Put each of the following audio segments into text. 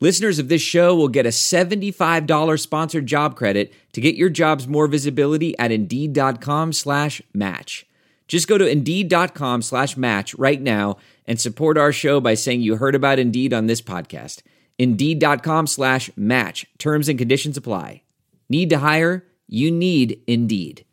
Listeners of this show will get a $75 sponsored job credit to get your jobs more visibility at Indeed.com slash match. Just go to Indeed.com slash match right now and support our show by saying you heard about Indeed on this podcast. Indeed.com slash match. Terms and conditions apply. Need to hire? You need Indeed.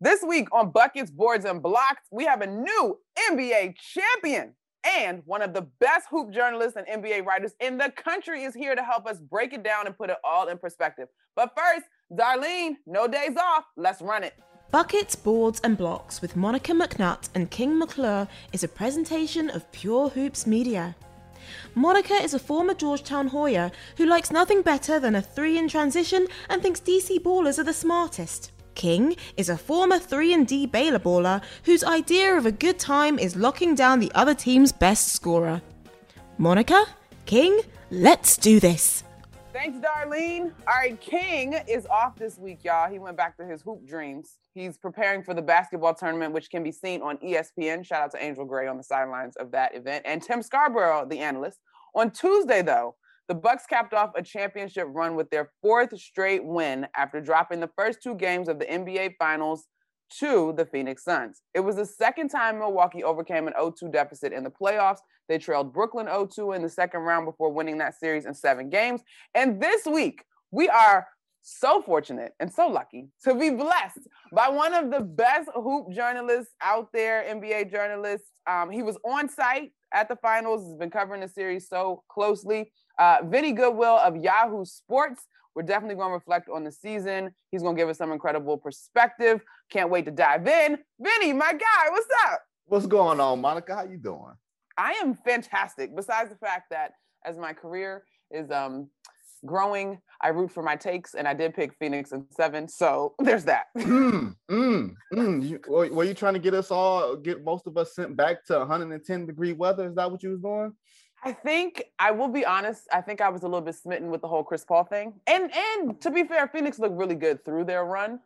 This week on Buckets, Boards, and Blocks, we have a new NBA champion and one of the best hoop journalists and NBA writers in the country is here to help us break it down and put it all in perspective. But first, Darlene, no days off. Let's run it. Buckets, Boards, and Blocks with Monica McNutt and King McClure is a presentation of Pure Hoops Media. Monica is a former Georgetown Hoya who likes nothing better than a three in transition and thinks DC ballers are the smartest. King is a former 3 and D Baylor baller whose idea of a good time is locking down the other team's best scorer. Monica, King, let's do this. Thanks, Darlene. All right, King is off this week, y'all. He went back to his hoop dreams. He's preparing for the basketball tournament, which can be seen on ESPN. Shout out to Angel Gray on the sidelines of that event, and Tim Scarborough, the analyst. On Tuesday, though, the Bucks capped off a championship run with their fourth straight win after dropping the first two games of the NBA Finals to the Phoenix Suns. It was the second time Milwaukee overcame an 0-2 deficit in the playoffs. They trailed Brooklyn 0-2 in the second round before winning that series in 7 games. And this week, we are so fortunate and so lucky to be blessed by one of the best hoop journalists out there, NBA journalists. Um, he was on site at the finals, has been covering the series so closely. Uh, Vinnie Goodwill of Yahoo Sports. We're definitely going to reflect on the season. He's going to give us some incredible perspective. Can't wait to dive in. Vinnie, my guy, what's up? What's going on, Monica? How you doing? I am fantastic. Besides the fact that as my career is um growing, I root for my takes, and I did pick Phoenix in seven. So there's that. mm, mm, mm. You, were you trying to get us all, get most of us sent back to 110 degree weather? Is that what you was doing? I think I will be honest. I think I was a little bit smitten with the whole Chris Paul thing, and and to be fair, Phoenix looked really good through their run,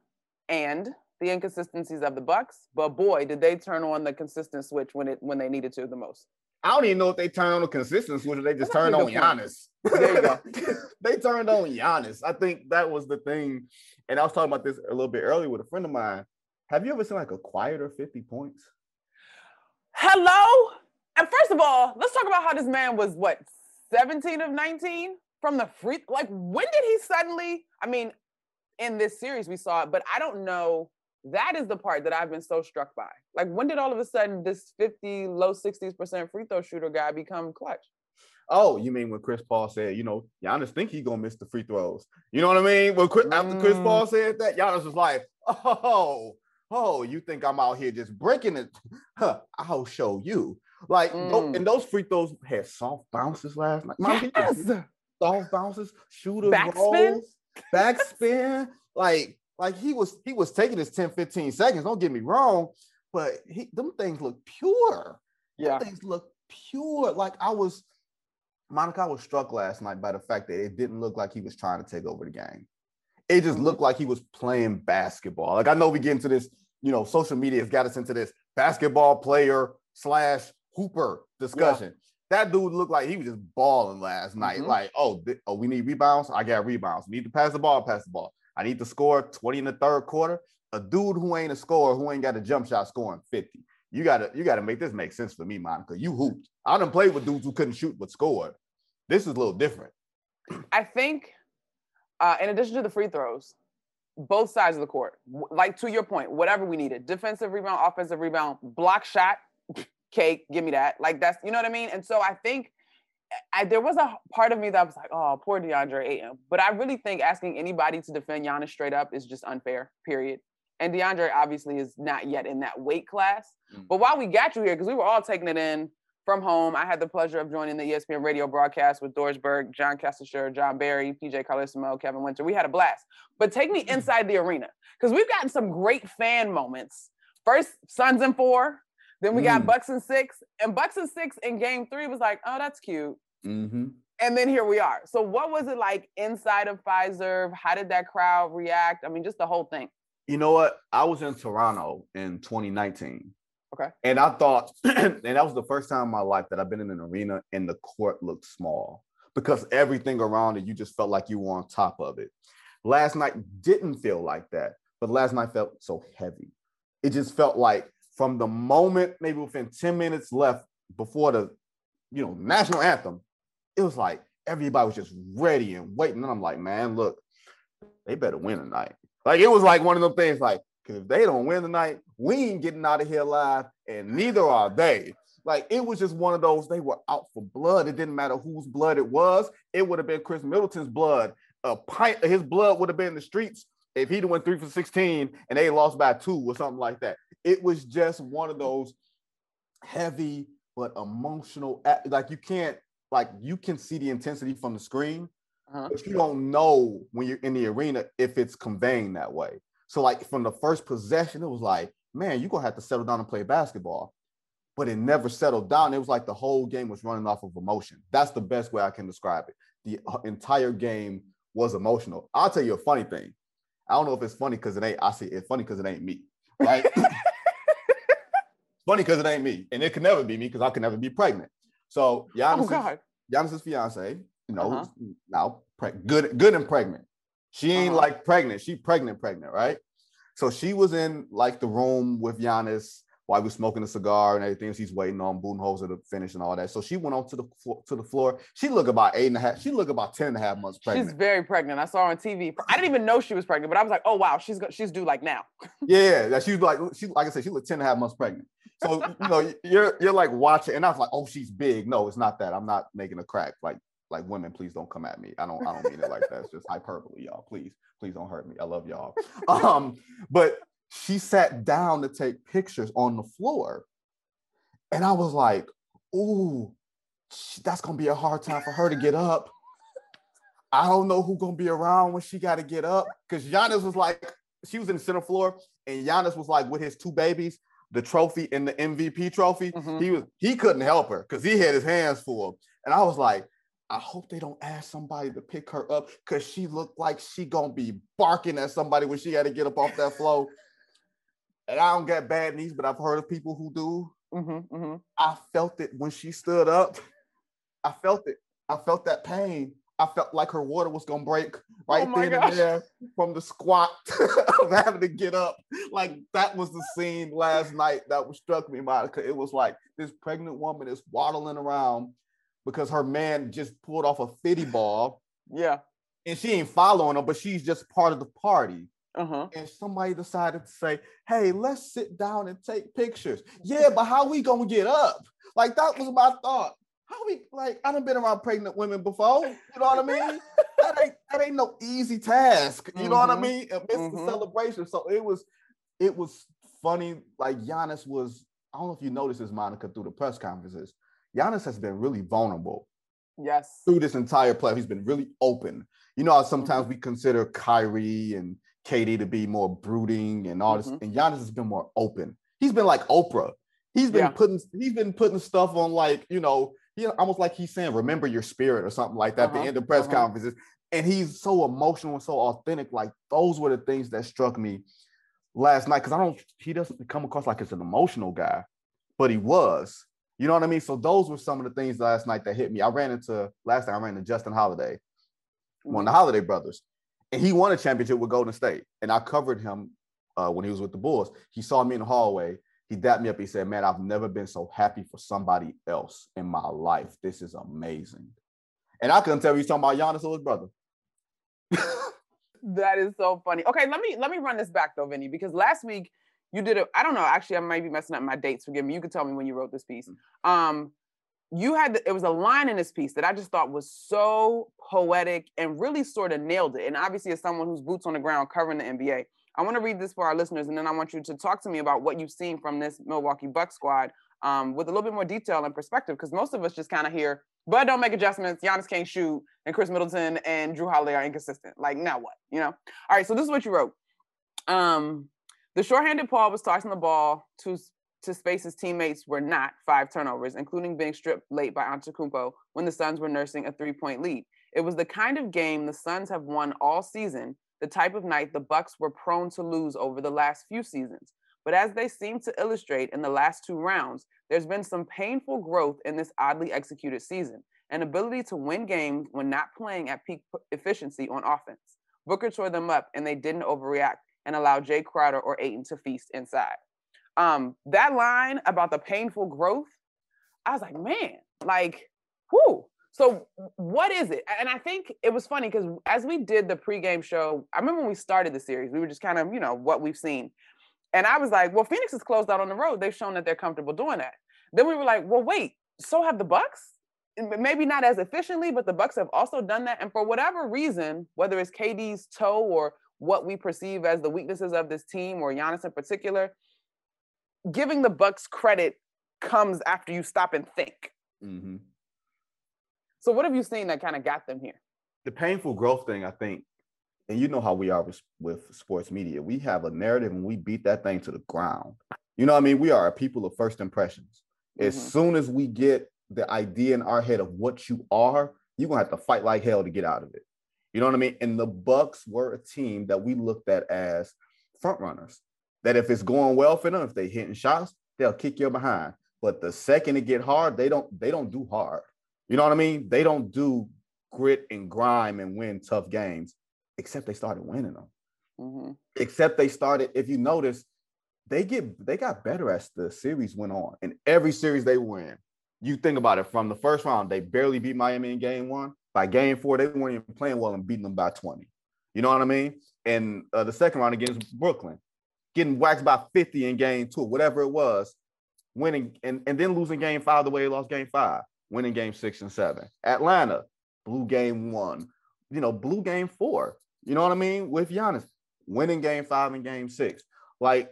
and the inconsistencies of the Bucks. But boy, did they turn on the consistent switch when it when they needed to the most. I don't even know if they turned on the consistent switch or they just turned on Giannis. There you go. they turned on Giannis. I think that was the thing. And I was talking about this a little bit earlier with a friend of mine. Have you ever seen like a quieter 50 points? Hello? And first of all, let's talk about how this man was what 17 of 19 from the free. Like, when did he suddenly? I mean, in this series we saw it, but I don't know. That is the part that I've been so struck by. Like, when did all of a sudden this 50, low 60s percent free throw shooter guy become clutch? Oh, you mean when Chris Paul said, you know, Giannis think he gonna miss the free throws? You know what I mean? When Chris, mm. after Chris Paul mm. said that, Giannis was like, oh, oh, you think I'm out here just breaking it? Huh, I'll show you. Like, mm. and those free throws had soft bounces last night. yes. Soft bounces, shooter backspin, rolls, backspin. like, like he was he was taking his 10, 15 seconds. Don't get me wrong, but he, them things look pure. Yeah, them things look pure. Like I was, Monica was struck last night by the fact that it didn't look like he was trying to take over the game. It just looked like he was playing basketball. Like I know we get into this, you know, social media has got us into this basketball player slash Hooper discussion. Yeah. That dude looked like he was just balling last night. Mm-hmm. Like, oh, th- oh, we need rebounds. I got rebounds. We need to pass the ball, pass the ball. I need to score 20 in the third quarter. A dude who ain't a scorer, who ain't got a jump shot scoring 50. You gotta, you gotta make this make sense for me, Monica. You hooped. I done played with dudes who couldn't shoot but scored. This is a little different. I think, uh, in addition to the free throws, both sides of the court, like to your point, whatever we needed, defensive rebound, offensive rebound, block shot, cake, give me that. Like that's, you know what I mean? And so I think I, there was a part of me that was like, oh, poor DeAndre Ayton. But I really think asking anybody to defend Giannis straight up is just unfair, period. And DeAndre obviously is not yet in that weight class. Mm. But while we got you here, because we were all taking it in from home. I had the pleasure of joining the ESPN radio broadcast with Doris Burke, John Kestecher, Jon Barry, PJ Carlesimo, Kevin Winter. We had a blast. But take me inside the arena because we've gotten some great fan moments. First, Suns and four. Then we got Mm. Bucks and six. And Bucks and six in game three was like, oh, that's cute. Mm-hmm. And then here we are. So, what was it like inside of Fiserv? How did that crowd react? I mean, just the whole thing. You know what? I was in Toronto in 2019. Okay. And I thought, and that was the first time in my life that I've been in an arena and the court looked small because everything around it, you just felt like you were on top of it. Last night didn't feel like that, but last night felt so heavy. It just felt like from the moment, maybe within 10 minutes left before the, you know, national anthem, it was like everybody was just ready and waiting. And I'm like, man, look, they better win tonight. Like it was like one of them things like, because if they don't win tonight, we ain't getting out of here alive, and neither are they. Like it was just one of those, they were out for blood. It didn't matter whose blood it was. It would have been Khris Middleton's blood. A pint of his blood would have been in the streets if he'd went three for 16 and they lost by two or something like that. It was just one of those heavy but emotional, like you can't, like you can see the intensity from the screen, Uh-huh. but you don't know when you're in the arena if it's conveying that way. So like from the first possession, it was like, man, you're gonna have to settle down and play basketball. But it never settled down. It was like the whole game was running off of emotion. That's the best way I can describe it. The uh, entire game was emotional. I'll tell you a funny thing. I don't know if it's funny because it ain't. I say it's funny because it ain't me. Right? funny because it ain't me, and it can never be me because I can never be pregnant. So Giannis, Oh. Giannis's fiance, you know, Uh-huh. now preg- good, good and pregnant. She ain't Uh-huh. like pregnant. She pregnant, pregnant, right? So she was in like the room with Giannis while was smoking a cigar and everything. She's waiting on Budenholzer to finish and all that. So she went on to the floor, to the floor. She looked about eight and a half. She looked about 10 and a half months pregnant. She's very pregnant. I saw her on TV. I didn't even know she was pregnant, but I was like, oh wow, she's go- she's due like now. Yeah, that she's like she like I said, she looked 10 and a half months pregnant. So you know, you're you're like watching, and I was like, oh, she's big. No, it's not that. I'm not making a crack. Like, like women, please don't come at me. I don't I don't mean it like that. It's just hyperbole, y'all. Please, please don't hurt me. I love y'all. Um, but she sat down to take pictures on the floor. And I was like, ooh, that's gonna be a hard time for her to get up. I don't know who gonna be around when she got to get up because Giannis was like, she was in the center floor, and Giannis was like with his two babies, the trophy and the MVP trophy. Mhm. He was he couldn't help her because he had his hands full, and I was like, I hope they don't ask somebody to pick her up because she looked like she gonna be barking at somebody when she had to get up off that floor. And I don't get bad knees, but I've heard of people who do. Mm-hmm, mm-hmm. I felt it when she stood up. I felt it. I felt that pain. I felt like her water was gonna break right Oh then gosh. and there from the squat of having to get up. Like that was the scene last night that was struck me, Monica. It was like this pregnant woman is waddling around because her man just pulled off a fitty ball Yeah. and she ain't following him, but she's just part of the party Uh-huh. and somebody decided to say, "Hey, let's sit down and take pictures." Yeah, but how we gonna get up? Like that was my thought. How we like? I done been around pregnant women before. You know what I mean? that ain't that ain't no easy task. You know what I Mhm. mean? Amidst Mhm. the celebration, so it was it was funny. Like Giannis was. I don't know if you noticed this, Monica, through the press conferences. Giannis has been really vulnerable Yes. through this entire play. He's been really open. You know how sometimes we consider Kyrie and KD to be more brooding and all this, Mhm. and Giannis has been more open. He's been like Oprah. He's been Yeah. putting he's been putting stuff on like you know he almost like he's saying remember your spirit or something like that at Uh-huh, the end of press uh-huh. conferences. And he's so emotional and so authentic. Like those were the things that struck me last night because I don't he doesn't come across like it's an emotional guy, but he was. You know what I mean? So those were some of the things last night that hit me. I ran into last night I ran into Justin Holiday, one of the Holiday brothers, and he won a championship with Golden State. And I covered him uh, when he was with the Bulls. He saw me in the hallway. He dapped me up. He said, "Man, I've never been so happy for somebody else in my life. This is amazing." And I couldn't tell you he's talking about Giannis or his brother. That is so funny. Okay, let me let me run this back though, Vinnie, because last week you did a I don't know, actually I might be messing up my dates. Forgive me. You could tell me when you wrote this piece. Um you had the, it was a line in this piece that I just thought was so poetic and really sort of nailed it. And obviously as someone who's boots on the ground covering the NBA, I want to read this for our listeners and then I want you to talk to me about what you've seen from this Milwaukee Bucks squad um, with a little bit more detail and perspective because most of us just kind of hear, but don't make adjustments. Giannis can't shoot, and Khris Middleton and Jrue Holiday are inconsistent. Like now what? You know? All right. So this is what you wrote. Um, the shorthanded Paul was tossing the ball to to Space's teammates were not five turnovers, including being stripped late by Antetokounmpo when the Suns were nursing a three-point lead. It was the kind of game the Suns have won all season, the type of night the Bucks were prone to lose over the last few seasons. But as they seem to illustrate in the last two rounds, there's been some painful growth in this oddly executed season, an ability to win games when not playing at peak efficiency on offense. Booker tore them up and they didn't overreact and allow Jae Crowder or Ayton to feast inside. Um, that line about the painful growth, I was like, man, like, whoo. So what is it? And I think it was funny because as we did the pregame show, I remember when we started the series, we were just kind of, you know, what we've seen. And I was like, well, Phoenix is closed out on the road. They've shown that they're comfortable doing that. Then we were like, well, wait, so have the Bucks? Maybe not as efficiently, but the Bucks have also done that. And for whatever reason, whether it's KD's toe or what we perceive as the weaknesses of this team or Giannis in particular, giving the Bucks credit comes after you stop and think. Mm-hmm. So what have you seen that kind of got them here? The painful growth thing, I think, and you know how we are with, with sports media. We have a narrative and we beat that thing to the ground. You know what I mean? We are a people of first impressions. As mm-hmm. soon as we get the idea in our head of what you are, you're gonna have to fight like hell to get out of it. You know what I mean? And the Bucks were a team that we looked at as front runners. That if it's going well for them, if they're hitting shots, they'll kick you behind. But the second it get hard, they don't they don't do hard. You know what I mean? They don't do grit and grime and win tough games, except they started winning them. Mm-hmm. Except they started, if you notice, they get they got better as the series went on. And every series they win, you think about it from the first round, they barely beat Miami in game one. By game four, they weren't even playing well and beating them by 20. You know what I mean? And uh, the second round against Brooklyn, getting waxed by 50 in game two, whatever it was, winning and, and then losing game five the way he lost game five, winning game six and seven. Atlanta, blue game one, you know, blue game four. You know what I mean? With Giannis, winning game five and game six. Like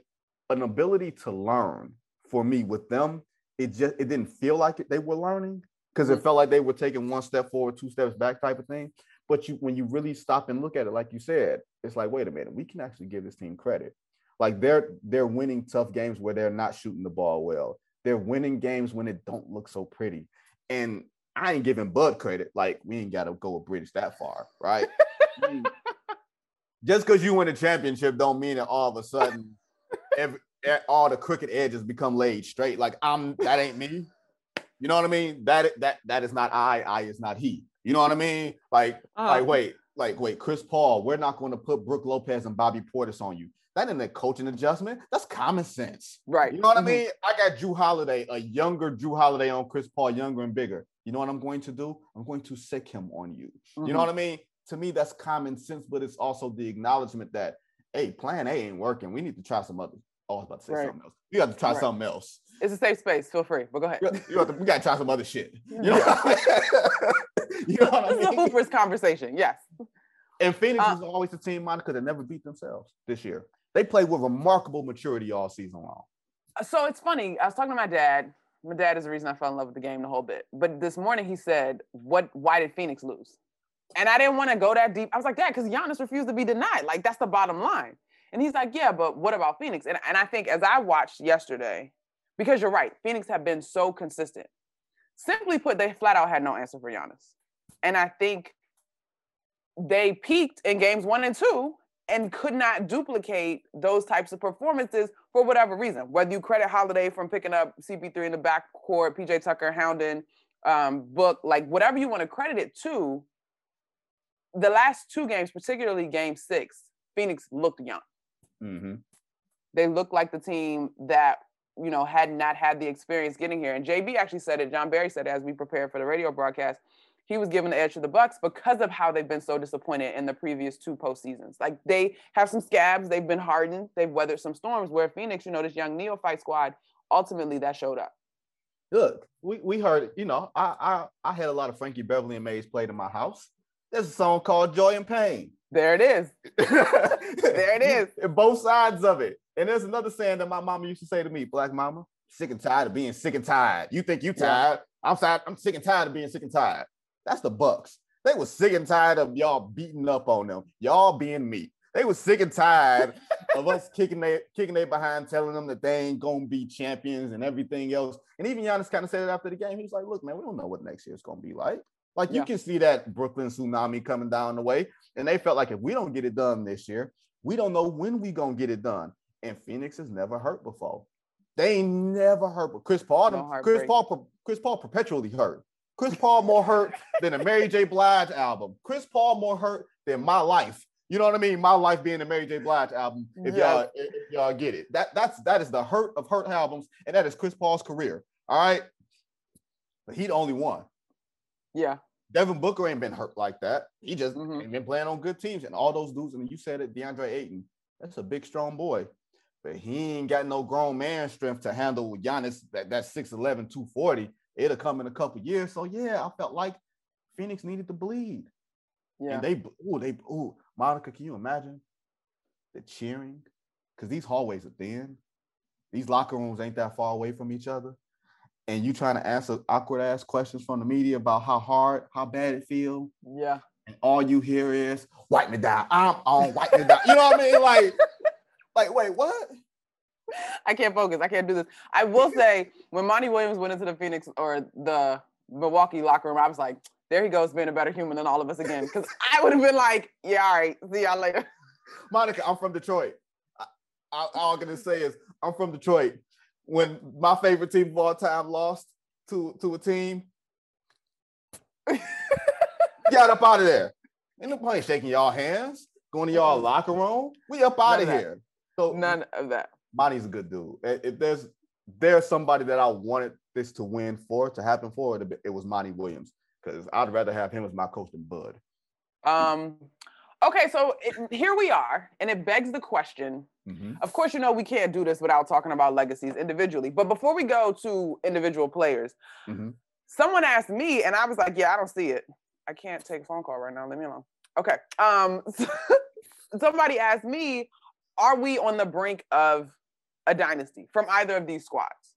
an ability to learn for me with them, it just it didn't feel like it, they were learning because it mm. felt like they were taking one step forward, two steps back type of thing. But you when you really stop and look at it, like you said, it's like, wait a minute, we can actually give this team credit. Like they're they're winning tough games where they're not shooting the ball well. They're winning games when it don't look so pretty. And I ain't giving Bud credit. Like we ain't got to go with British that far, right? Just because you win a championship don't mean that all of a sudden every all the crooked edges become laid straight. Like I'm that ain't me. You know what I mean? That that that is not I. I is not he. You know what I mean? Like uh, like wait like wait Chris Paul. We're not going to put Brook Lopez and Bobby Portis on you. That isn't a coaching adjustment. That's common sense. Right. You know what mm-hmm. I mean? I got Jrue Holiday, a younger Jrue Holiday on Chris Paul, younger and bigger. You know what I'm going to do? I'm going to sick him on you. Mm-hmm. You know mm-hmm. what I mean? To me, that's common sense, but it's also the acknowledgement that, hey, plan A ain't working. We need to try some other. Oh, I was about to say right. something else. You got to try right. something else. It's a safe space. Feel free, but go ahead. You, you to, we got to try some other shit. You know, you know what I mean? This is a Hoopers conversation. Yes. And Phoenix uh, was always the team, Monica, that never beat themselves this year. They played with remarkable maturity all season long. So it's funny. I was talking to my dad. My dad is the reason I fell in love with the game the whole bit. But this morning he said, "What? Why did Phoenix lose?" And I didn't want to go that deep. I was like, "Dad, because Giannis refused to be denied. Like that's the bottom line." And he's like, "Yeah, but what about Phoenix?" And and I think as I watched yesterday, because you're right, Phoenix have been so consistent. Simply put, they flat out had no answer for Giannis. And I think they peaked in games one and two and could not duplicate those types of performances for whatever reason. Whether you credit Holiday from picking up CP3 in the backcourt, PJ Tucker, Houndon, um, Book, like whatever you want to credit it to, the last two games, particularly game six, Phoenix looked young. Mm-hmm. They looked like the team that you know had not had the experience getting here. And JB actually said it. Jon Barry said it as we prepared for the radio broadcast he was given the edge to the Bucks because of how they've been so disappointed in the previous two postseasons. Like they have some scabs, they've been hardened, they've weathered some storms. Where Phoenix, you know, this young neophyte squad, ultimately that showed up. Look, we, we heard, you know, I, I I had a lot of Frankie Beverly and Maze played in my house. There's a song called Joy and Pain. There it is. there it is. And both sides of it. And there's another saying that my mama used to say to me, Black Mama, sick and tired of being sick and tired. You think you tired? Yeah. I'm tired. I'm sick and tired of being sick and tired. That's the Bucks. They were sick and tired of y'all beating up on them. Y'all being meat. They were sick and tired of us kicking their kicking their behind, telling them that they ain't gonna be champions and everything else. And even Giannis kind of said it after the game. He's like, "Look, man, we don't know what next year's gonna be like. Like yeah. you can see that Brooklyn tsunami coming down the way, and they felt like if we don't get it done this year, we don't know when we gonna get it done. And Phoenix has never hurt before. They ain't never hurt, but Chris Paul, no Chris Paul, Chris Paul perpetually hurt. Chris Paul more hurt than a Mary J. Blige album. Chris Paul more hurt than my life. You know what I mean? My life being a Mary J. Blige album. If yeah. y'all if y'all get it, that that's that is the hurt of hurt albums, and that is Chris Paul's career. All right, but he the only one. Yeah. Devin Booker ain't been hurt like that. He just mm-hmm. ain't been playing on good teams, and all those dudes. I mean, you said it, DeAndre Ayton. That's a big, strong boy but he ain't got no grown man strength to handle Giannis that that 6'11, 240. It'll come in a couple years. So yeah, I felt like Phoenix needed to bleed. Yeah. And they oh, they oh, Monica, can you imagine the cheering? Because these hallways are thin. These locker rooms ain't that far away from each other. And you trying to answer awkward ass questions from the media about how hard, how bad it feels. Yeah. And all you hear is wipe me down. I'm on wipe me down. You know what I mean? Like like, wait, what? I can't focus. I can't do this. I will say, when Monty Williams went into the Phoenix or the Milwaukee locker room, I was like, there he goes, being a better human than all of us again. Because I would have been like, yeah, all right, see y'all later. Monica, I'm from Detroit. I, I, all I'm gonna say is I'm from Detroit. When my favorite team of all time lost to to a team, got up out of there. Ain't no point shaking y'all hands, going to y'all locker room. We up out of here. So none of that. Monty's a good dude. If there's there's somebody that I wanted this to win for to happen for, it was Monty Williams because I'd rather have him as my coach than Bud. Um. Okay, so it, here we are, and it begs the question. Mm-hmm. Of course, you know we can't do this without talking about legacies individually. But before we go to individual players, mm-hmm. someone asked me, and I was like, "Yeah, I don't see it. I can't take a phone call right now. Leave me alone." Okay. Um. somebody asked me, "Are we on the brink of a dynasty from either of these squads,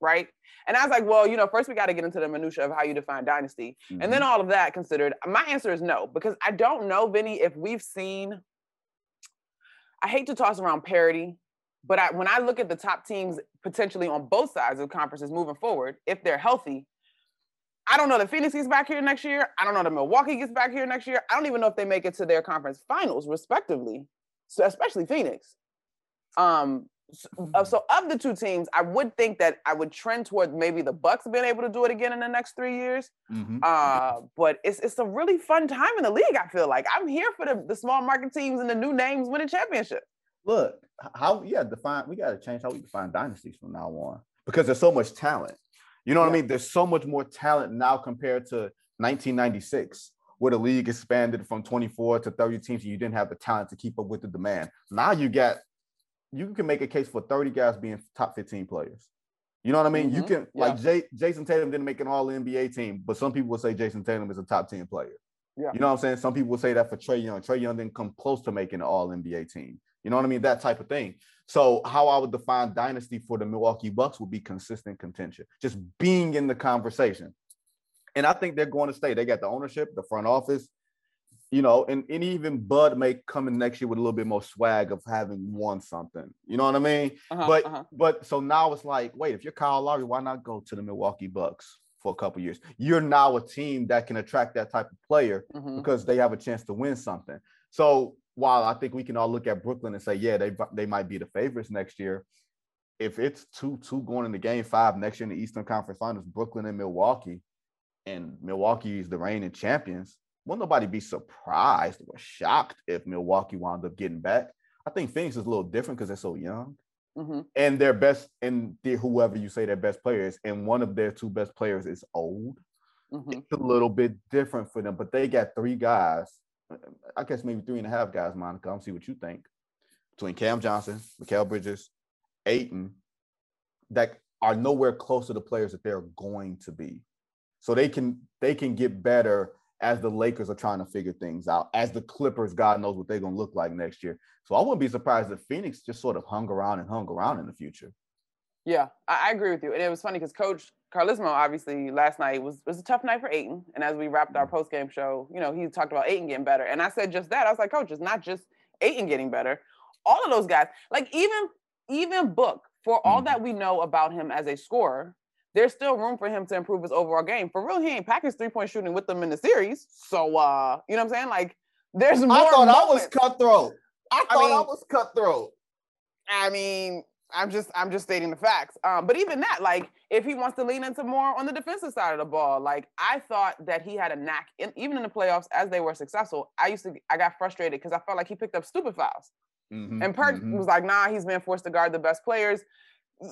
right? And I was like, well, you know, first we got to get into the minutia of how you define dynasty, mm-hmm. and then mm-hmm. all of that considered. My answer is no because I don't know, Vinnie, if we've seen. I hate to toss around parity, but I, when I look at the top teams potentially on both sides of conferences moving forward, if they're healthy, I don't know the Phoenix gets back here next year. I don't know the Milwaukee gets back here next year. I don't even know if they make it to their conference finals, respectively. So especially Phoenix. Um, uh, so of the two teams, I would think that I would trend toward maybe the Bucks being able to do it again in the next three years. Mm-hmm. Uh, but it's it's a really fun time in the league. I feel like I'm here for the, the small market teams and the new names winning championships. Look, how yeah, define we got to change how we define dynasties from now on because there's so much talent. You know what yeah. I mean? There's so much more talent now compared to 1996 where the league expanded from 24 to 30 teams and you didn't have the talent to keep up with the demand. Now you got you can make a case for 30 guys being top 15 players. You know what I mean? Mm-hmm. You can yeah. like Jay, Jayson Tatum didn't make an all NBA team, but some people will say Jayson Tatum is a top 10 player. Yeah. You know what I'm saying? Some people will say that for Trae Young. Trae Young didn't come close to making an all NBA team. You know what I mean? That type of thing. So how I would define dynasty for the Milwaukee Bucks would be consistent contention, just being in the conversation. And I think they're going to stay. They got the ownership, the front office, you know, and, and even Bud may come in next year with a little bit more swag of having won something. You know what I mean? Uh-huh, but uh-huh. but so now it's like, wait, if you're Kyle Lowry, why not go to the Milwaukee Bucks for a couple years? You're now a team that can attract that type of player mm-hmm. because they have a chance to win something. So while I think we can all look at Brooklyn and say, yeah, they they might be the favorites next year. If it's two two going into game five next year in the Eastern Conference Finals, Brooklyn and Milwaukee, and Milwaukee is the reigning champions will nobody be surprised or shocked if Milwaukee wound up getting back? I think Phoenix is a little different because they're so young. Mm-hmm. And their best, and whoever you say their best players, and one of their two best players is old. Mm-hmm. It's a little bit different for them, but they got three guys. I guess maybe three and a half guys, Monica. I'll see what you think. Between Cam Johnson, Mikal Bridges, Ayton, that are nowhere close to the players that they're going to be. So they can they can get better as the Lakers are trying to figure things out, as the Clippers, God knows what they're going to look like next year. So I wouldn't be surprised if Phoenix just sort of hung around and hung around in the future. Yeah, I, I agree with you. And it was funny because Coach Carlesimo obviously last night was was a tough night for Ayton. And as we wrapped our post game show, you know, he talked about Ayton getting better. And I said just that. I was like, Coach, it's not just Ayton getting better. All of those guys, like even even Book, for all Mhm. that we know about him as a scorer, there's still room for him to improve his overall game. For real, he ain't packaged three point shooting with them in the series. So uh, you know what I'm saying? Like there's more. I thought I was cutthroat. I I thought I, mean- was cutthroat. I mean, I'm just I'm just stating the facts. Um, but even that, like, if he wants to lean into more on the defensive side of the ball, like I thought that he had a knack, in, even in the playoffs as they were successful. I used to I got frustrated because I felt like he picked up stupid fouls, Mhm, and Perk mhm. was like, "Nah, he's been forced to guard the best players."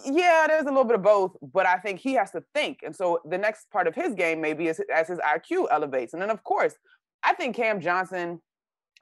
Yeah, there's a little bit of both, but I think he has to think, and so the next part of his game maybe is as his IQ elevates, and then of course, I think Cam Johnson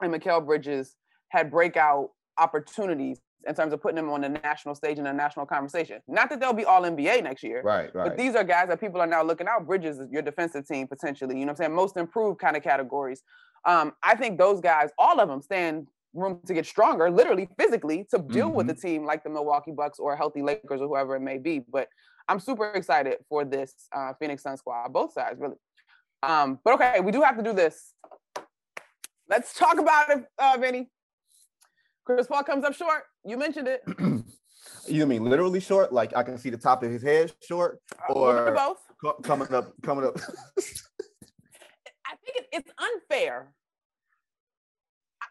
and Mikal Bridges had breakout opportunities in terms of putting them on the national stage in a national conversation. Not that they'll be all NBA next year, right, right. but these are guys that people are now looking out. Bridges is your defensive team potentially, you know what I'm saying? Most improved kind of categories. Um, I think those guys, all of them stand room to get stronger, literally physically, to deal with a team like the Milwaukee Bucks or healthy Lakers or whoever it may be. But I'm super excited for this uh, Phoenix Sun squad, both sides really. Um, but okay, we do have to do this. Let's talk about it, uh, Vinnie. Chris Paul comes up short. You mentioned it. you mean literally short? Like I can see the top of his head short, Uh, a little bit or of both. co- coming up, coming up. I think it, it's unfair.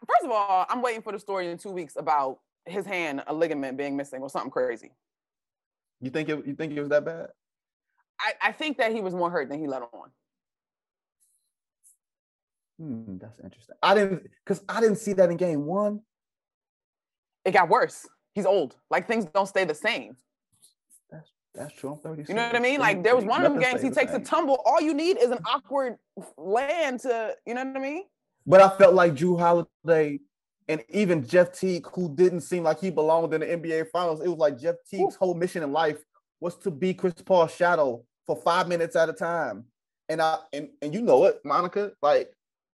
First of all, I'm waiting for the story in two weeks about his hand, a ligament being missing or something crazy. you think it? You think it was that bad? I, I think that he was more hurt than he let on. Hmm, that's interesting. I didn't because I didn't see that in game one. It got worse. He's old. Like things don't stay the same. That's that's true. I'm 36. You know what I mean? Like there was one of them games he the takes a tumble. All you need is an awkward land to, you know what I mean? But I felt like Jrue Holiday and even Jeff Teague, who didn't seem like he belonged in the NBA Finals, it was like Jeff Teague's whole mission in life was to be Chris Paul's shadow for five minutes at a time. And I and, and you know it, Monica. Like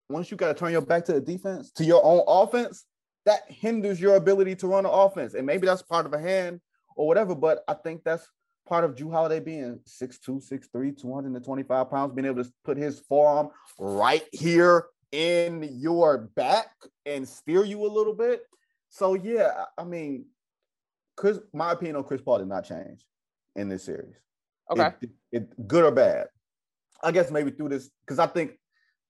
once you got to turn your back to the defense, to your own offense, that hinders your ability to run an offense. And maybe that's part of a hand or whatever. But I think that's part of Jrue Holiday being 6'2, 6'3, 225 pounds, being able to put his forearm right here in your back and steer you a little bit. So yeah, I mean, Chris, my opinion on Chris Paul did not change in this series. Okay. It, it- good or bad. I guess maybe through this, because I think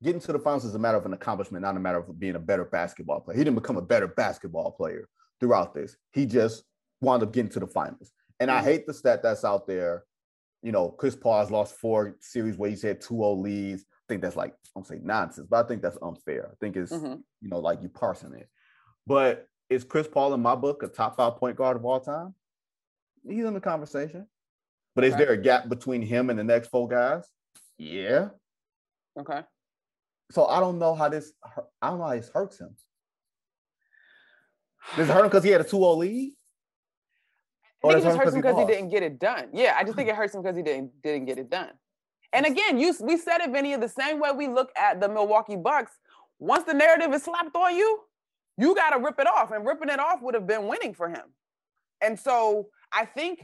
getting to the finals is a matter of an accomplishment, not a matter of being a better basketball player. He didn't become a better basketball player throughout this. He just wound up getting to the finals. And I Mhm. hate the stat that's out there. You know, Chris Paul has lost four series where he's had 2-0 leads. I think that's like, I don't say nonsense, but I think that's unfair. I think it's, Mhm. you know, like you parsing it. But is Chris Paul in my book a top five point guard of all time? He's in the conversation. But is there a gap between him and the next four guys? Yeah. Okay. So I don't know how this. I don't know how this hurts him. Does it hurt him because he had a 2-0 lead? I Or think it just hurts him because he lost? didn't get it done. Yeah, I just think it hurts him because he didn't didn't get it done. And again, you we said it, Vinnie, the same way we look at the Milwaukee Bucks. Once the narrative is slapped on you, you got to rip it off, and ripping it off would have been winning for him. And so I think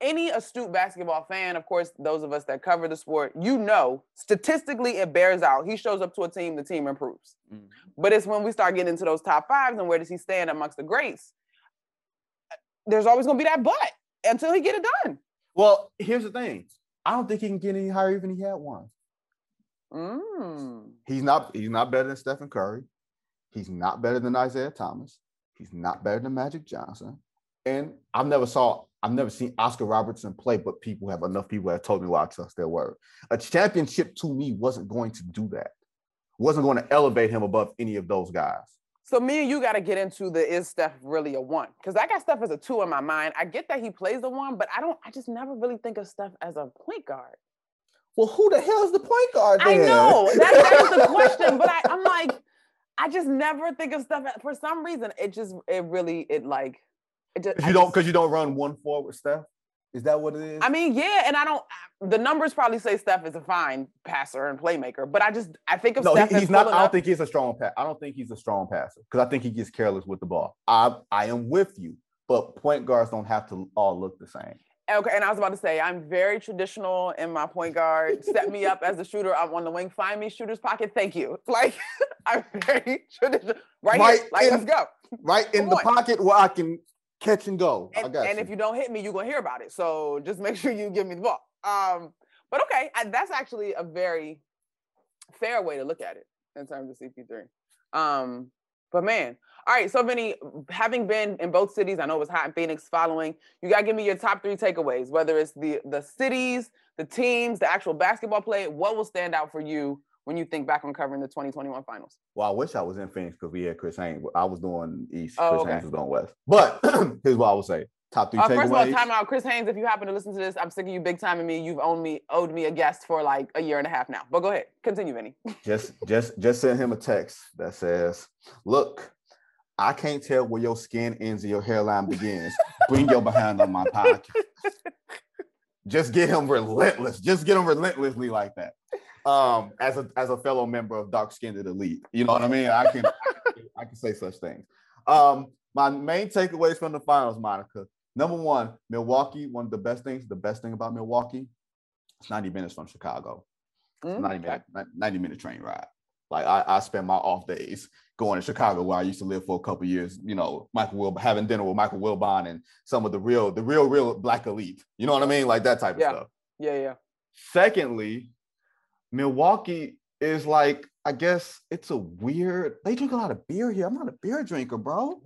any astute basketball fan, of course, those of us that cover the sport, you know, statistically it bears out. He shows up to a team, the team improves. Mhm. But it's when we start getting into those top fives and where does he stand amongst the greats? There's always gonna be that but until he get it done. Well, here's the thing. I don't think he can get any higher even if he had one. Mm. He's not he's not better than Stephen Curry. He's not better than Isiah Thomas. He's not better than Magic Johnson. And I've never saw I've never seen Oscar Robertson play, but people have enough people have told me why I trust their word. A championship to me wasn't going to do that. Wasn't going to elevate him above any of those guys. So me and you got to get into the is Steph really a one? Because I got Steph as a two in my mind. I get that he plays the one, but I don't. I just never really think of Steph as a point guard. Well, who the hell is the point guard? I know that, that was the question, but I, I'm like, I just never think of Steph. For some reason, it just it really it like it just. 'Cause I you don't because you don't run one forward, Steph. Is that what it is? I mean, yeah, and I don't. The numbers probably say Steph is a fine passer and playmaker, but I just I think of no, Steph he- he's not. I don't think he's a strong pass. I don't think he's a strong passer because I think he gets careless with the ball. I I am with you, but point guards don't have to all look the same. Okay, and I was about to say I'm very traditional in my point guard. Set me up as a shooter. I'm on the wing. Find me shooter's pocket. Thank you. Like I'm very traditional. Right, Right here. Like in- let's go. Right in Come the pocket where I can catch and go. I And, and if you don't hit me, you're gonna hear about it. So just make sure you give me the ball. Um, but okay, I, that's actually a very fair way to look at it in terms of CP3. Um, but man, all right. So Vinnie, having been in both cities, I know it was hot in Phoenix. Following, you gotta give me your top three takeaways. Whether it's the the cities, the teams, the actual basketball play. What will stand out for you when you think back on covering the 2021 finals? Well, I wish I was in Phoenix because we had Chris Haynes. I was doing East. Oh, Chris okay. Haynes was doing West. But here's what I would say: top three Uh, first of all, time out, Chris Haynes. If you happen to listen to this, I'm sick of you big timing me. You've owned me, owed me a guest for like a year and a half now. But go ahead, continue, Vinnie. just, just, just send him a text that says, "Look, I can't tell where your skin ends and your hairline begins. Bring your behind on my podcast." Just get him relentless. Just get him relentlessly like that. Um, as a as a fellow member of Dark Skinned Elite, you know what I mean. I can I can, say such things. Um, my main takeaways from the finals, Monica. Number one, Milwaukee. One of the best things. The best thing about Milwaukee, it's ninety minutes from Chicago. It's Mm, 90 minute, 90 minute train ride. Like I, I spend my off days going to Chicago where I used to live for a couple years, you know, Michael Wil having dinner with Michael Wilbon and some of the real, the real, real black elite. You know what I mean? Like that type of Yeah. stuff. Yeah, yeah. Secondly, Milwaukee is like, I guess it's a weird, they drink a lot of beer here. I'm not a beer drinker, bro.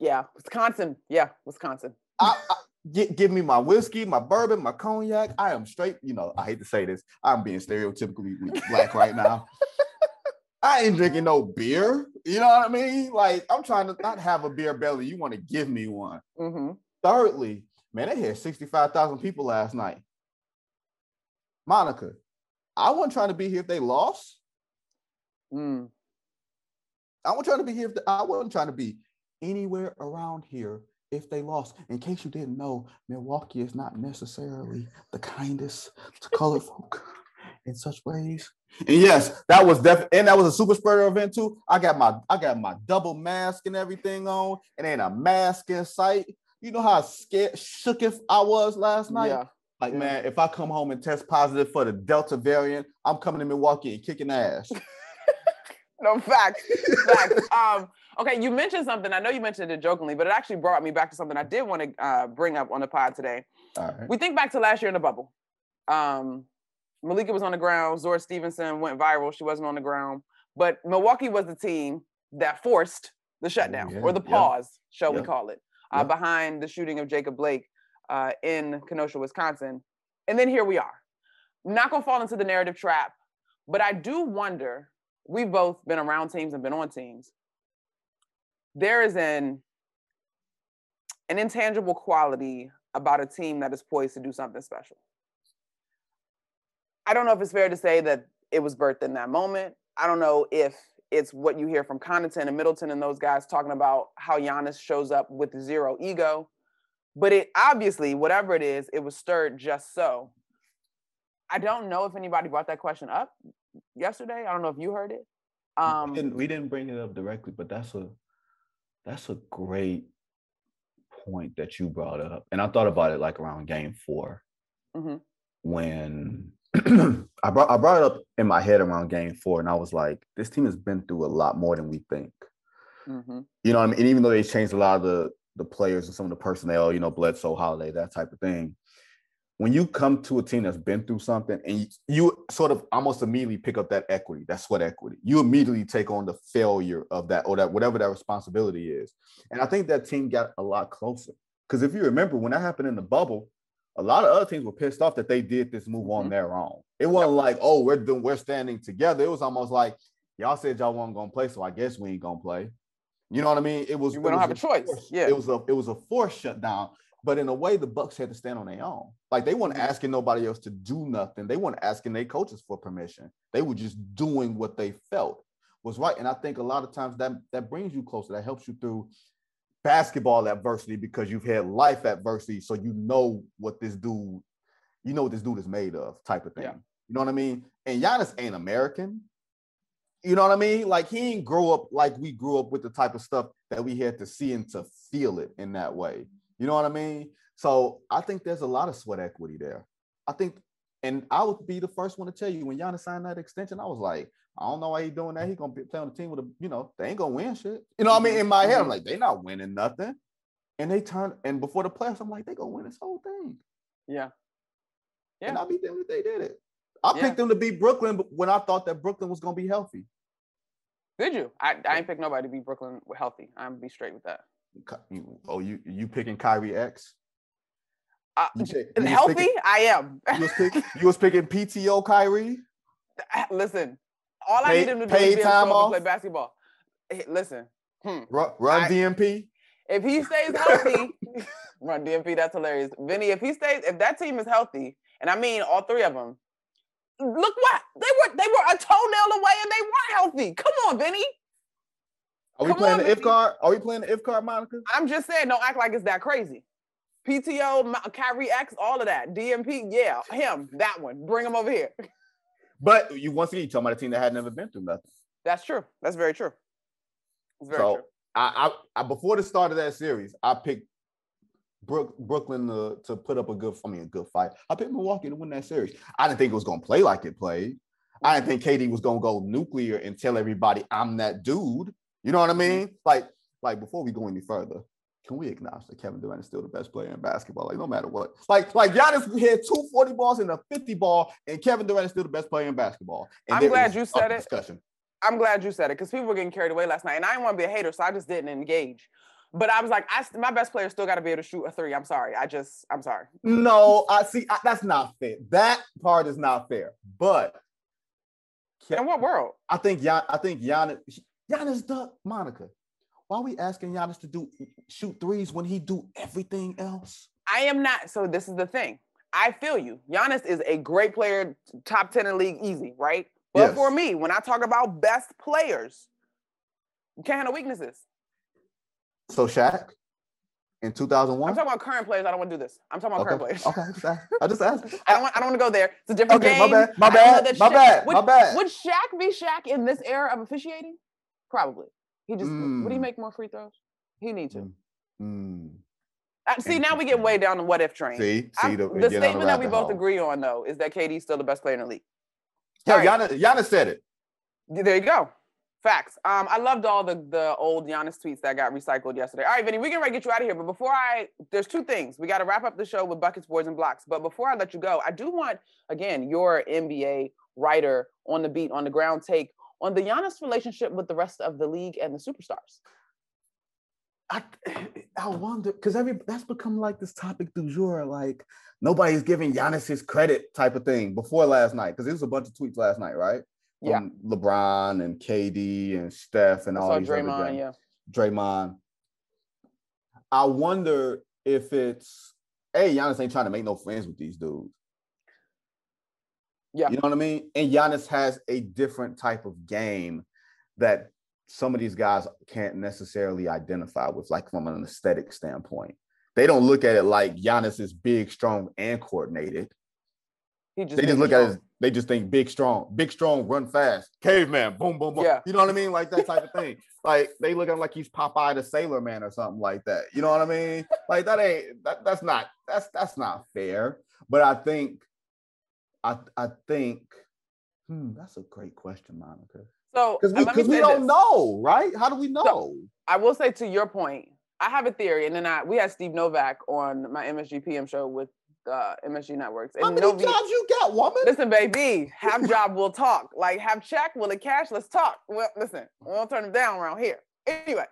Yeah, Wisconsin. Yeah, Wisconsin. I, I, gi- give me my whiskey, my bourbon, my cognac. I am straight. You know, I hate to say this. I'm being stereotypically black right now. I ain't drinking no beer. You know what I mean? Like I'm trying to not have a beer belly. You want to give me one. hmm Thirdly, man, they had 65,000 people last night. Monica, I wasn't trying to be here if they lost. Mm. I wasn't trying to be here if the, I wasn't trying to be anywhere around here if they lost. In case you didn't know, Milwaukee is not necessarily the kindest to colored folk in such ways. And yes, that was def and that was a super spreader event too. I got my I got my double mask and everything on, and ain't a mask in sight. You know how scared shook if I was last night. Yeah. Like, Yeah. man, if I come home and test positive for the Delta variant, I'm coming to Milwaukee and kicking ass. No facts. facts. Um, okay, you mentioned something. I know you mentioned it jokingly, but it actually brought me back to something I did want to uh, bring up on the pod today. All right. We think back to last year in the bubble. Um, Malika was on the ground. Zora Stephenson went viral. She wasn't on the ground. But Milwaukee was the team that forced the shutdown yeah, or the yeah, pause, shall we call it, uh, yeah. behind the shooting of Jacob Blake uh, in Kenosha, Wisconsin. And then here we are. I'm not to fall into the narrative trap, but I do wonder we've both been around teams and been on teams. There is an an intangible quality about a team that is poised to do something special. I don't know if it's fair to say that it was birthed in that moment. I don't know if it's what you hear from Connaughton and Middleton and those guys talking about how Giannis shows up with zero ego. But it obviously, whatever it is, it was stirred just so. I don't know if anybody brought that question up yesterday. I don't know if you heard it. Um, we, didn't, we didn't bring it up directly, but that's a that's a great point that you brought up. And I thought about it like around game 4 Mhm. when I brought I brought it up in my head around game four, and I was like, this team has been through a lot more than we think. mhm. You know what I mean? And even though they changed a lot of the the players and some of the personnel, you know, Bledsoe, Holiday, that type of thing. When you come to a team that's been through something and you, you sort of almost immediately pick up that equity, that sweat equity, you immediately take on the failure of that or that whatever that responsibility is. And I think that team got a lot closer. Because if you remember when that happened in the bubble, a lot of other teams were pissed off that they did this move on Mhm. their own. It wasn't like, oh, we're doing, we're standing together. It was almost like y'all said y'all weren't gonna play, so I guess we ain't gonna play. You know what I mean? It was We don't have a choice. force- Yeah. It was a it was a forced shutdown. But in a way, the Bucks had to stand on their own. Like they weren't Mhm. asking nobody else to do nothing. They weren't asking their coaches for permission. They were just doing what they felt was right. And I think a lot of times that that brings you closer. That helps you through basketball adversity because you've had life adversity. So you know what this dude, you know what this dude is made of, type of thing. Yeah. You know what I mean? And Giannis ain't American. You know what I mean? Like he ain't grow up like we grew up with the type of stuff that we had to see and to feel it in that way. You know what I mean? So I think there's a lot of sweat equity there. I think, and I would be the first one to tell you when Giannis signed that extension, I was like, I don't know why he doing that. He gonna be play on the team with a, you know, they ain't gonna win shit. You know what I mean? In my head, I'm Mhm. like, they not winning nothing. And they turn and before the playoffs, I'm like, they gonna win this whole thing. Yeah. Yeah. And Yeah. I be them if they did it. I Yeah. picked them to beat Brooklyn but when I thought that Brooklyn was gonna be healthy. Did you? I, I ain't pick nobody to be Brooklyn healthy. I'm gonna be straight with that. You- Oh, you you picking Kyrie X? Uh, You, pick- you healthy? picking- I am. you was picking you was picking PTO Kyrie. Listen, all I need him to do is be to time show up and off? play basketball. Hey, Listen, hmm. Run, run I- DMP. if he stays healthy, run DMP. That's hilarious. Vinny, if he stays, if that team is healthy, and I mean all three of them, look what they were. They were a toenail away, and they were healthy. Come on, Vinny. Are we Come playing on, the if card? Are we playing the if card, Monica? I'm just saying, don't act like it's that crazy. PTO, Kyrie X, all of that. DMP, yeah, him, that one. Bring him over here. But you once again you talking about a team that had never been through nothing. That's true. That's very true. It's very so true. I, I, I before the start of that series, I picked Brook, Brooklyn to, to put up a good, I mean, a good fight. I picked Milwaukee to win that series. I didn't think it was going to play like it played. I didn't think KD was going to go nuclear and tell everybody I'm that dude. You know what I mm-hmm. mean? Like, like before we go any further, can we acknowledge that Kevin Durant is still the best player in basketball? Like, no matter what. Like, like Giannis had two 40 balls and a 50 ball, and Kevin Durant is still the best player in basketball. And I'm glad you said it. Discussion. I'm glad you said it because people were getting carried away last night, and I didn't want to be a hater, so I just didn't engage. But I was like, I my best player still got to be able to shoot a three. I'm sorry. I just, I'm sorry. No, I see. I, that's not fair. That part is not fair. But In what world? I think Gian, I think Giannis, Giannis the Monica. Why are we asking Giannis to do shoot threes when he do everything else? I am not. So this is the thing. I feel you. Giannis is a great player, top 10 in the league, easy, right? But Yes. for me, when I talk about best players, you can't handle weaknesses. So Shaq in 2001. I'm talking about current players. I don't want to do this. I'm talking about current players. okay, I just asked. I just asked. I don't want. I don't want to go there. It's a different Okay, my bad, my bad, my Shaq- bad, would, my bad. Would Shaq be Shaq in this era of officiating? Probably. He just would he Mm. make more free throws? He need to. Mm. Uh, see, now we get way down the what if train. See, see the, the statement that we both agree on, though, is that KD's still the best player in the league. Yeah. Giannis, Giannis said it. There you go. Facts. Um, I loved all the the old Giannis tweets that got recycled yesterday. All right, Vinny, we can ready to get you out of here. But before I, there's two things. We got to wrap up the show with buckets, boards, and blocks. But before I let you go, I do want again your NBA writer on the beat, on the ground take on the Giannis relationship with the rest of the league and the superstars. I I wonder because every that's become like this topic du jour. Like nobody's giving Giannis his credit type of thing before last night because there was a bunch of tweets last night, right? Yeah. LeBron and KD and Steph and all these other guys. yeah. Draymond. I wonder if it's hey Giannis ain't trying to make no friends with these dudes. Yeah. You know what I mean? And Giannis has a different type of game that some of these guys can't necessarily identify with, like from an aesthetic standpoint. They don't look at it like Giannis is big, strong, and coordinated. He just They just look at it, as, they just think big, strong, big, strong, run fast, caveman, boom, boom, boom. Yeah. You know what I mean? Like that type of thing. Like they look at him like he's Popeye the Sailor Man or something like that. You know what I mean? Like that ain't that, that's not that's that's not fair. But I think I I think hmm, that's a great question, Monica. So Because we, because we don't this. know, right? How do we know? I will say to your point, I have a theory, and then I we had Steve Novak on my MSG PM show with uh, MSG Networks. And How many Novi- jobs you got, woman? Listen, baby, have job, we'll talk. Like, have check, will it cash? Let's talk. Well, listen, we won't turn them down around here. Anyway,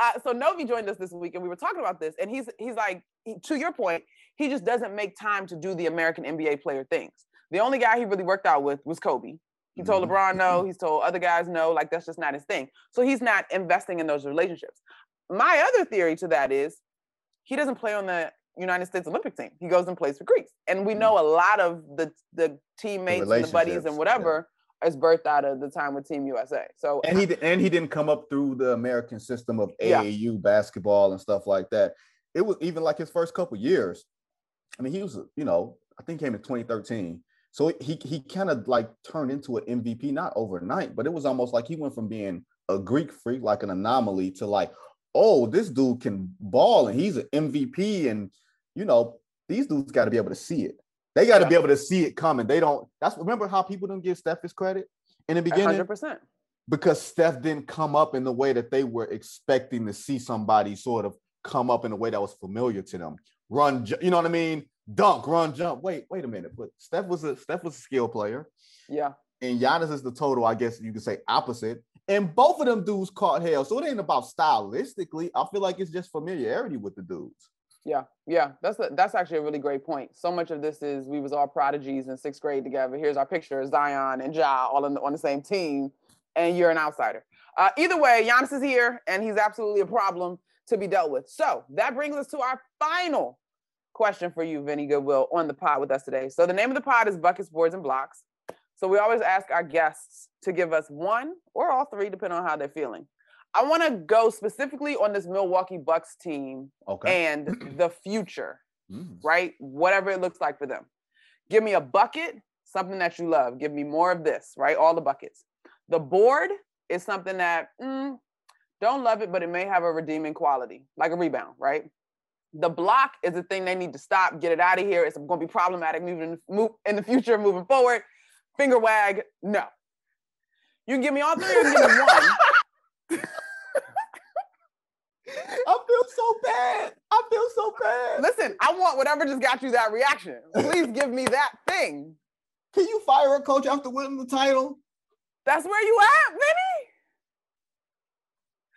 uh, so Novi joined us this week, and we were talking about this, and he's he's like, he- to your point, he just doesn't make time to do the American NBA player things. The only guy he really worked out with was Kobe. He told Mhm. LeBron no. He's told other guys no. Like that's just not his thing. So he's not investing in those relationships. My other theory to that is he doesn't play on the United States Olympic team. He goes and plays for Greece, and we Mm. know a lot of the the teammates and the buddies and yeah. whatever is birthed out of the time with Team USA. So and he and he didn't come up through the American system of Yeah. AAU basketball and stuff like that. It was even like his first couple years. I mean, he was, you know, I think he came in 2013. So he he kind of like turned into an MVP, not overnight, but it was almost like he went from being a Greek freak, like an anomaly, to like, oh, this dude can ball and he's an MVP. And you know, these dudes got to be able to see it. They got to yeah. be able to see it coming. They don't. That's remember how people don't give Steph his credit in the beginning. Hundred percent. Because Steph didn't come up in the way that they were expecting to see somebody sort of come up in a way that was familiar to them. Run, you know what I mean? Dunk, run, jump. Wait, wait a minute. But Steph was a Steph was a skill player. Yeah. And Giannis is the total, I guess you could say, opposite. And both of them dudes caught hell. So it ain't about stylistically. I feel like it's just familiarity with the dudes. Yeah, yeah, that's a, that's actually a really great point. So much of this is we was all prodigies in sixth grade together. Here's our picture: Zion and Ja all the, on the same team, and you're an outsider. Uh, either way, Giannis is here, and he's absolutely a problem to be dealt with. So that brings us to our final question for you, Vinny Goodwill, on the pod with us today. So the name of the pod is Buckets, Boards, and Blocks. So we always ask our guests to give us one or all three, depending on how they're feeling. I want to go specifically on this Milwaukee Bucks team okay. and the future, mm. right? Whatever it looks like for them. Give me a bucket, something that you love. Give me more of this, right? All the buckets. The board is something that mm, don't love it, but it may have a redeeming quality, like a rebound, right? The block is the thing they need to stop, get it out of here. It's going to be problematic moving move in the future, moving forward. Finger wag, no. You can give me all three, or give me one. I feel so bad. I feel so bad. Listen, I want whatever just got you that reaction. Please give me that thing. Can you fire a coach after winning the title? That's where you at, Vinny.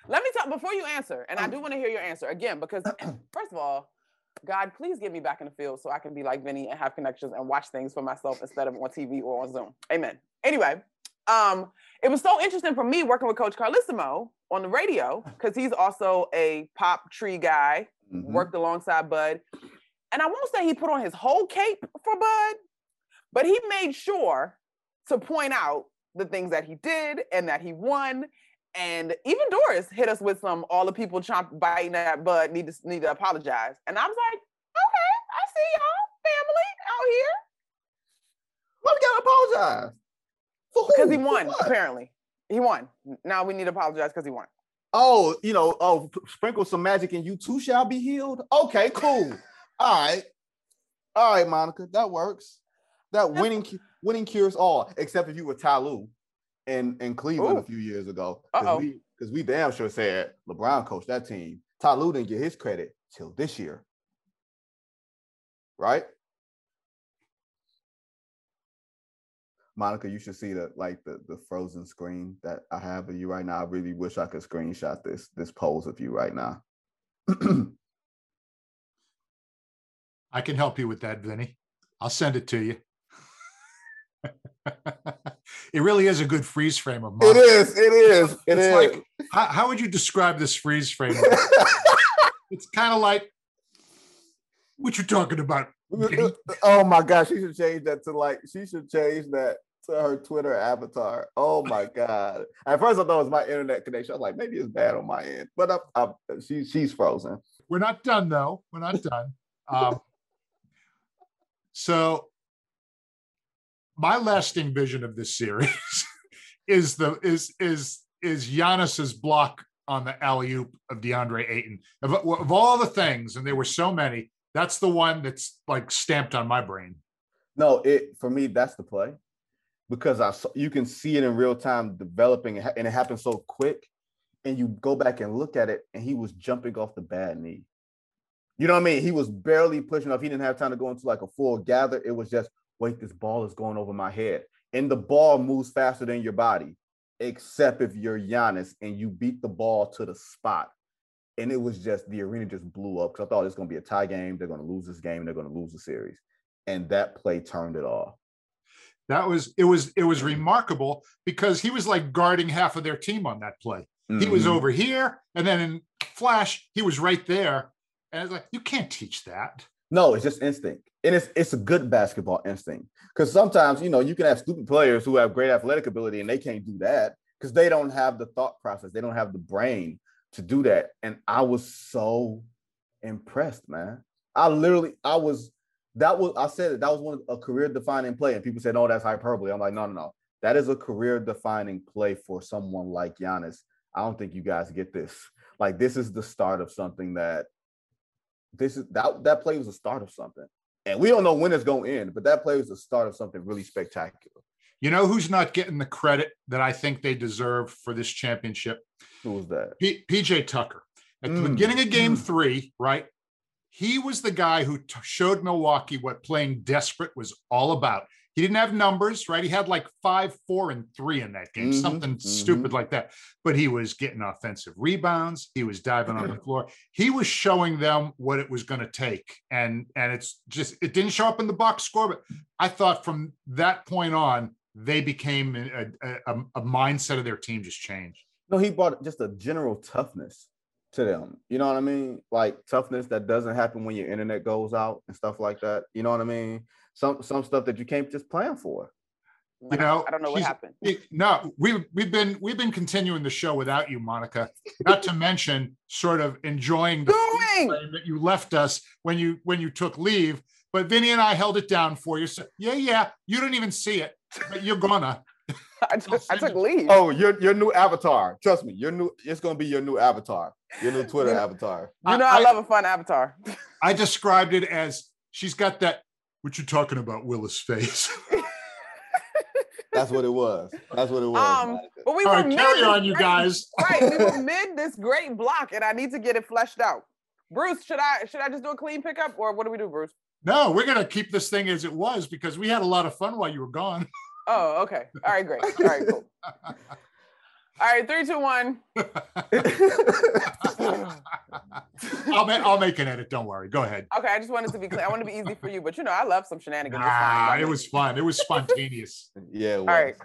Let me talk before you answer, and I um, do want to hear your answer again because, first of all, God, please get me back in the field so I can be like Vinny and have connections and watch things for myself instead of on TV or on Zoom. Amen. Anyway, um, it was so interesting for me working with Coach Carlesimo on the radio because he's also a pop tree guy, mm-hmm. worked alongside Bud. And I won't say he put on his whole cape for Bud, but he made sure to point out the things that he did and that he won. And even Doris hit us with some all the people chomp biting that Bud need to need to apologize. And I was like, okay, I see y'all family out here. Why we gotta apologize? Because he won, apparently. He won. Now we need to apologize because he won. Oh, you know, oh, sprinkle some magic and you too shall be healed. Okay, cool. all right. All right, Monica, that works. That winning winning cures all, except if you were Ty Lue in, in Cleveland Ooh. a few years ago. Because we, we damn sure said LeBron coached that team. Ty Lue didn't get his credit till this year. Right? Monica, you should see the like the the frozen screen that I have of you right now. I really wish I could screenshot this this pose of you right now. I can help you with that, Vinny. I'll send it to you. it really is a good freeze frame of Monica. It is. It is. It it's is. like how, how would you describe this freeze frame? it's kind of like what you're talking about. oh my gosh, she should change that to like she should change that to her Twitter avatar. Oh my god! At first, I thought it was my internet connection. I was like, maybe it's bad on my end, but I, I, she, she's frozen. We're not done though. We're not done. Um, so, my lasting vision of this series is the is is is Giannis's block on the alley oop of DeAndre Ayton. Of, of all the things, and there were so many, that's the one that's like stamped on my brain. No, it for me that's the play because I saw, you can see it in real time developing and it happened so quick. And you go back and look at it, and he was jumping off the bad knee. You know what I mean? He was barely pushing off. He didn't have time to go into like a full gather. It was just, wait, this ball is going over my head. And the ball moves faster than your body, except if you're Giannis and you beat the ball to the spot. And it was just the arena just blew up because I thought it's going to be a tie game. They're going to lose this game. They're going to lose the series. And that play turned it off that was it was it was remarkable because he was like guarding half of their team on that play. Mm-hmm. He was mm-hmm. over here, and then in flash, he was right there. And it's like, you can't teach that. No, it's just instinct. And it's it's a good basketball instinct. Because sometimes, you know, you can have stupid players who have great athletic ability and they can't do that because they don't have the thought process, they don't have the brain to do that. And I was so impressed, man. I literally, I was that was I said it, that was one of a career defining play, and people said, "No, that's hyperbole." I'm like, no, no, no. That is a career defining play for someone like Giannis. I don't think you guys get this. like this is the start of something that this is that that play was the start of something. And we don't know when it's going to end, but that play was the start of something really spectacular. You know who's not getting the credit that I think they deserve for this championship? Who was that? P- PJ Tucker. At the Mm, beginning of game mm. three, right? He was the guy who t- showed Milwaukee what playing desperate was all about. He didn't have numbers, right? He had like five, four, and three in that game, Mhm, something mhm. stupid like that. But he was getting offensive rebounds. He was diving on the floor. He was showing them what it was going to take, and and it's just it didn't show up in the box score. But I thought from that point on, they became a, a, a mindset of their team just changed. No, he brought just a general toughness to them. You know what I mean? Like toughness that doesn't happen when your internet goes out and stuff like that. You know what I mean? Some some stuff that you can't just plan for. You know, I don't know what happened. No, we've we've been we've been continuing the show without you, Monica. Not to mention, sort of enjoying the that you left us when you when you took leave. But Vinny and I held it down for you. So yeah, yeah, you didn't even see it, but you're gonna. I took, I took leave. Oh, your your new avatar. Trust me, your new it's gonna be your new avatar, your new Twitter Yeah. avatar. you know I, I- love a fun avatar. I described it as she's got that. What you talking about, Willis face? That's what it was. That's what it was. Um, But we All were right, mid carry on, you great- guys. right, we were mid this great block, and I need to get it fleshed out. Bruce, should I should I just do a clean pickup, or what do we do, Bruce? No, we're gonna keep this thing as it was because we had a lot of fun while you were gone. Oh, okay. All right, great. All right, cool. All right, three, two, one. I'll make I'll make an edit. Don't worry. Go ahead. Okay, I just wanted to be clear. I want to be easy for you, but you know, I love some shenanigans. It's fine. Ah, Don't it was fun. It was spontaneous. yeah. It was. All right.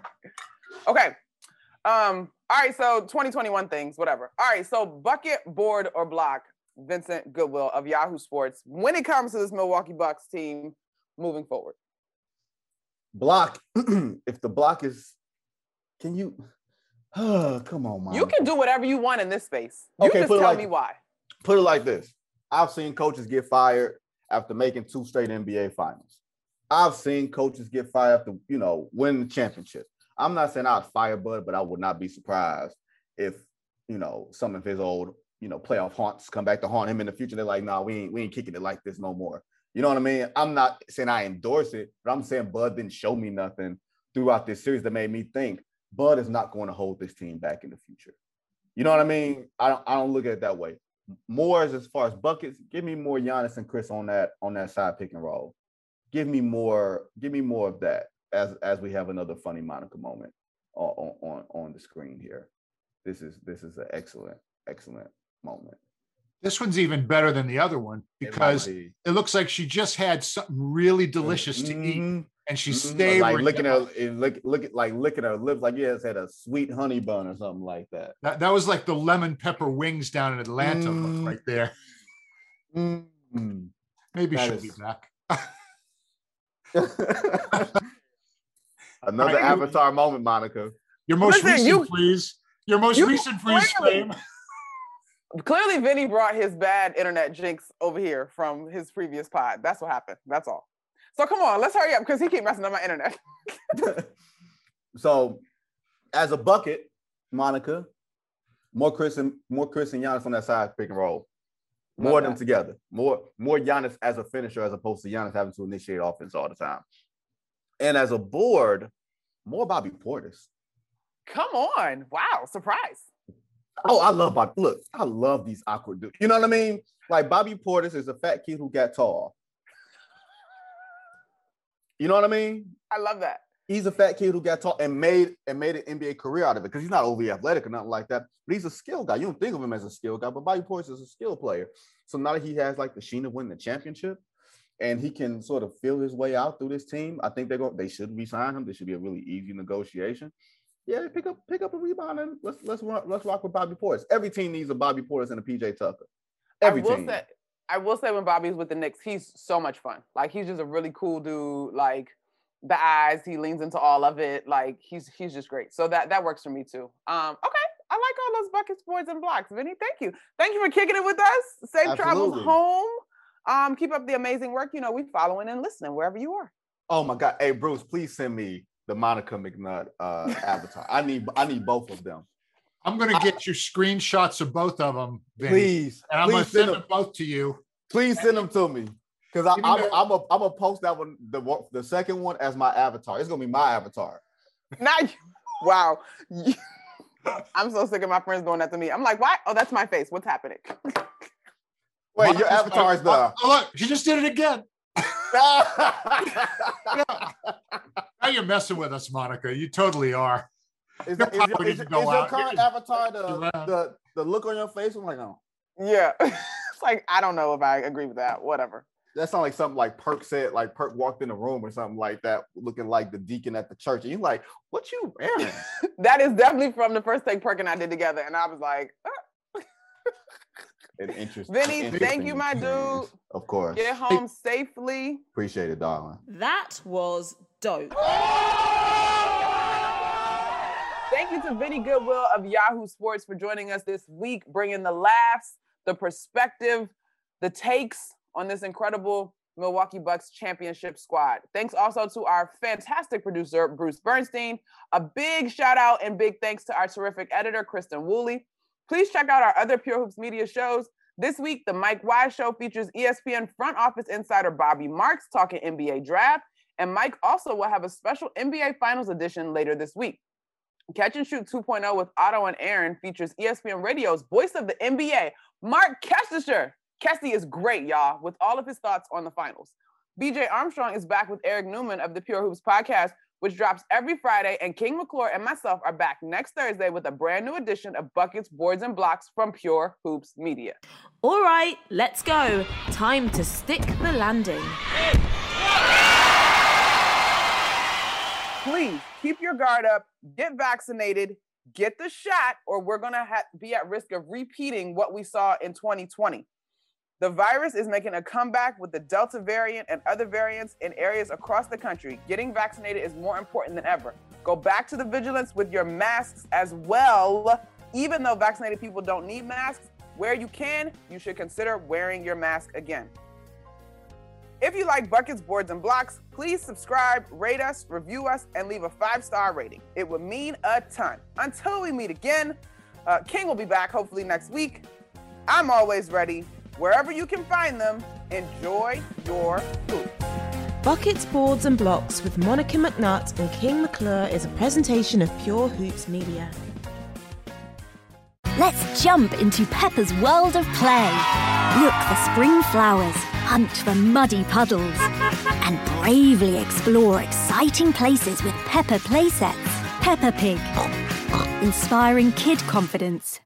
Okay. Um, all right, so 2021 things, whatever. All right, so bucket, board, or block, Vincent Goodwill of Yahoo Sports, when it comes to this Milwaukee Bucks team moving forward. Block. if the block is, can you? Oh, come on, man. You can do whatever you want in this space. You Okay, just tell like- me why. put it like this. I've seen coaches get fired after making two straight NBA finals. I've seen coaches get fired after, you know, winning the championship. I'm not saying I'd fire Bud, but I would not be surprised if, you know, some of his old, you know, playoff haunts come back to haunt him in the future. They're like, nah, we ain't we ain't kicking it like this no more. You know what I mean? I'm not saying I endorse it, but I'm saying Bud didn't show me nothing throughout this series that made me think Bud is not going to hold this team back in the future. You know what I mean? I don't I don't look at it that way more as, as far as buckets, give me more Giannis and Chris on that on that side pick and roll. Give me more, give me more of that as as we have another funny Monica moment on on on the screen here. This is this is an excellent, excellent moment. This one's even better than the other one It because be. it looks like she just had something really delicious to eat Mhm, and she's mhm. savoring like licking it. her, it look, look like licking her lips, like yeah, it's had a sweet honey bun or something like that. That, that was like the lemon pepper wings down in Atlanta look Mm. right there. Mm. Maybe That she'll is- be back. Another Right. avatar moment, Monica. Your most Listen, recent, you- please. Your most you recent freeze frame. Clearly, Vinny brought his bad internet jinx over here from his previous pod. That's what happened. That's all. So come on, let's hurry up because he keep messing up my internet. so, as a bucket, Monica, more Chris and more Chris and Giannis on that side pick and roll. More of them together. More more Giannis as a finisher as opposed to Giannis having to initiate offense all the time. And as a board, more Bobby Portis. Come on. Wow, surprise. Oh, I love Bobby. Look, I love these awkward dudes. You know what I mean? Like Bobby Portis is a fat kid who got tall. You know what I mean? I love that. he's a fat kid who got tall and made and made an NBA career out of it because he's not overly athletic or nothing like that. But he's a skill guy. You don't think of him as a skill guy, but Bobby Portis is a skill player. So now that he has like the sheen of winning the championship, and he can sort of feel his way out through this team, I think they're going. They should resign him. This should be a really easy negotiation. Yeah, pick up pick up a rebound and let's let's rock, let's rock with Bobby Portis. Every team needs a Bobby Portis and a PJ Tucker. Every I will team. say, I will say when Bobby's with the Knicks, he's so much fun. Like he's just a really cool dude. Like the eyes, he leans into all of it. Like he's he's just great. So that that works for me too. Um, okay. I like all those buckets, boards, and blocks. Vinny, thank you. Thank you for kicking it with us. Safe travels home. Um, keep up the amazing work. You know, we following and listening wherever you are. Oh my God. Hey, Bruce, please send me the Monica McNutt uh, avatar. I need I need both of them. I'm gonna get you screenshots of both of them, Vinny, Please, and I'm gonna send send them them. both to you. Please send them to me. Cause I, Even I'm, though- I'm a, I'm gonna post that one, the the second one as my avatar. It's gonna be my avatar. Not. Wow. I'm so sick of my friends doing that to me. I'm like, why? Oh, that's my face. What's happening? Wait, Mine your is avatar is the. Oh, look, she just did it again. Now you're messing with us, Monica. You totally are. Is, that- is your, is, go is your current avatar the, the the look on your face? I'm like, oh, yeah. it's like, I don't know if I agree with that. Whatever. that sounds like something like Perk said. Like Perk walked in the room or something like that, looking like the deacon at the church. And you're like, what you wearing? That is definitely from the first take Perk and I did together. And I was like, "Ah, An interesting. Vinny, interesting thank you, my dude. Of course, get home safely. appreciate it, darling. That was dope. Thank you to Vinny Goodwill of Yahoo Sports for joining us this week, bringing the laughs, the perspective, the takes on this incredible Milwaukee Bucks championship squad. Thanks also to our fantastic producer, Bruce Bernstein. A big shout out and big thanks to our terrific editor, Kristen Woolley. Please check out our other Pure Hoops media shows. This week, the Mike Wise Show features ESPN front office insider Bobby Marks talking NBA draft. And Mike also will have a special NBA Finals edition later this week. Catch and Shoot 2.0 with Otto and Aaron features ESPN Radio's voice of the NBA, Marc Kestecher. Kesty is great, y'all, with all of his thoughts on the finals. BJ Armstrong is back with Eric Newman of the Pure Hoops podcast, which drops every Friday, and King McClure and myself are back next Thursday with a brand new edition of Buckets, Boards, and Blocks from Pure Hoops Media. All right, let's go. Time to stick the landing. please keep your guard up, get vaccinated, get the shot, or we're going to ha- be at risk of repeating what we saw in 2020. The virus is making a comeback with the Delta variant and other variants in areas across the country. Getting vaccinated is more important than ever. Go back to the vigilance with your masks as well. Even though vaccinated people don't need masks, where you can, you should consider wearing your mask again. If you like buckets, boards, and blocks, please subscribe, rate us, review us, and leave a five star rating. It would mean a ton. Until we meet again, uh, King will be back hopefully next week. I'm always ready. Wherever you can find them, enjoy your food. Buckets, Boards, and Blocks with Monica McNutt and King McClure is a presentation of Pure Hoops Media. Let's jump into Peppa's world of play. Look for spring flowers, hunt for muddy puddles, and bravely explore exciting places with Peppa playsets. Peppa Pig, inspiring kid confidence